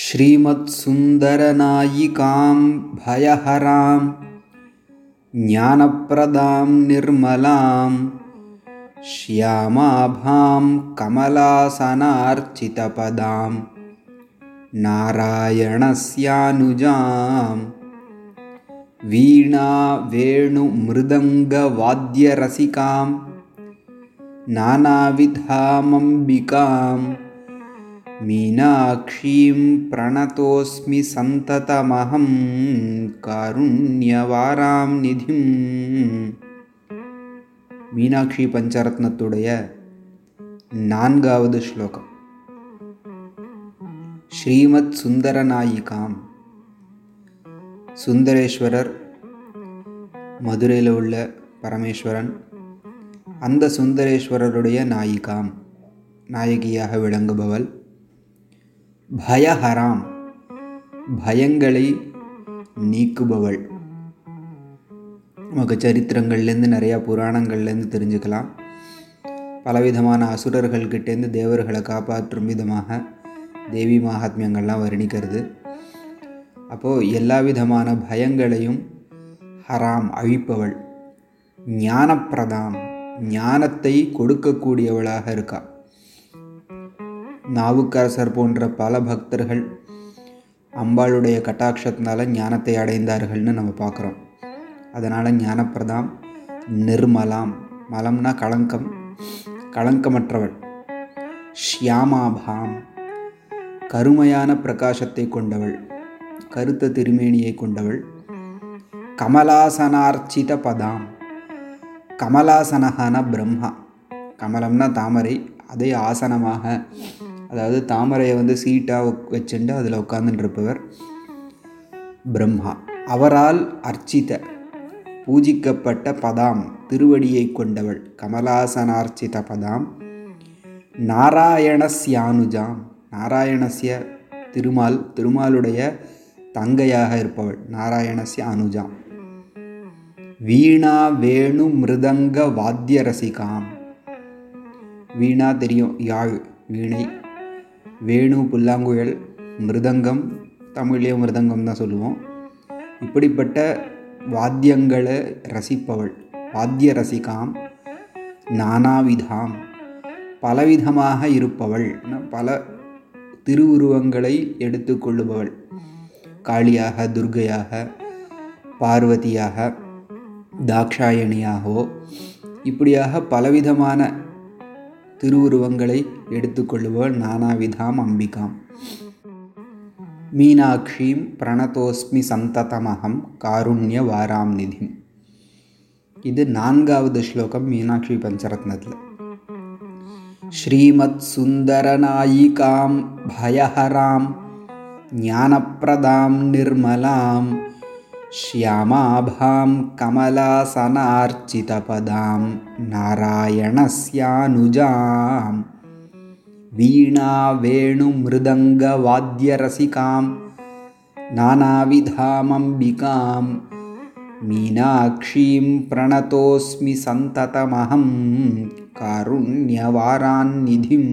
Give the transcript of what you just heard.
श्रीमत्सुन्दरनायिकां भयहरां ज्ञानप्रदां निर्मलां श्यामाभां कमलासनार्चितपदां नारायणस्यानुजां वीणा वेणुमृदङ्गवाद्यरसिकां नानाविधामम्बिकां मीनाक्षीं प्रणतोऽस्मि सन्ततमहं कारुण्यवारां நிதிம் மீனாட்சி பஞ்சரத்னத்துடைய நான்காவது ஸ்லோகம் ஸ்ரீமத் சுந்தரநாயிகாம் சுந்தரேஸ்வரர் மதுரையில் உள்ள பரமேஸ்வரன் அந்த சுந்தரேஸ்வரருடைய நாயிகாம் நாயகியாக விளங்குபவள் பயஹராம் பயங்களை நீக்குபவள். நமக்கு சரித்திரங்கள்லேருந்து நிறையா புராணங்கள்லேருந்து தெரிஞ்சுக்கலாம். பலவிதமான அசுரர்கள்கிட்டேருந்து தேவர்களை காப்பாற்றும் விதமாக தேவி மகாத்மியங்கள்லாம் வர்ணிக்கிறது. அப்போது எல்லா விதமான பயங்களையும் ஹராம் அழிப்பவள். ஞானப்பிரதாம் ஞானத்தை கொடுக்கக்கூடியவளாக இருக்கா. நாவுக்கரசர் போன்ற பல பக்தர்கள் அம்பாளுடைய கட்டாட்சத்தினால ஞானத்தை அடைந்தார்கள்னு நம்ம பார்க்குறோம். அதனால் ஞானப்பிரதாம் நிர்மலாம் மலம்னா களங்கம் களங்கமற்றவள் ஷியாமாபாம் கருமையான பிரகாசத்தை கொண்டவள் கருத்த திருமேனியை கொண்டவள் கமலாசனார்ச்சித பதாம் கமலாசனகான பிரம்மா. கமலம்னா தாமரை அதே ஆசனமாக அதாவது தாமரையை வந்து சீட்டாக வச்சுட்டு அதில் உட்கார்ந்துட்டு இருப்பவர் பிரம்மா. அவரால் அர்ச்சித பூஜிக்கப்பட்ட பதாம் திருவடியை கொண்டவள் கமலாசனார்ச்சித பதாம் நாராயணஸ்யானுஜாம். நாராயணஸ்ய திருமால் திருமாலுடைய தங்கையாக இருப்பவள் நாராயணஸ்ய அனுஜாம் வீணா வேணு மிருதங்க வாத்திய ரசிகாம் வீணா தெரியும் யாழ் வீணை வேணு புல்லாங்குழல் மிருதங்கம் தமிழ்லேயே மிருதங்கம் தான் சொல்லுவோம். இப்படிப்பட்ட வாத்தியங்களை ரசிப்பவள் வாத்திய ரசிகாம் நானாவிதாம். பலவிதமாக இருப்பவள் பல திருவுருவங்களை எடுத்துக்கொள்ளுபவள் காளியாக துர்கையாக பார்வதியாக தாக்ஷாயணியாகவோ இப்படியாக பலவிதமான திருவுருவங்களை எடுத்துக்கொள்ளுபவள் நானாவிதாம் அம்பிகாம். மீனாட்சீம் பிரணதோஸ்மி சந்ததமகம் காருண்ய வாராம் நிதிம். இது நான்காவது ஸ்லோகம் மீனாட்சி பஞ்சரத்னத்தில். ஸ்ரீமத் சுந்தரநாயிகாம் பயஹராம் ஞானப்பிரதாம் நிர்மலாம் श्यामाभां कमलासनार्चितपदां नारायणस्यानुजां वीणावेणुमृदङ्गवाद्यरसिकां नानाविधामम्बिकां मीनाक्षीं प्रणतोऽस्मि सन्ततमहं कारुण्यवारान्निधिम्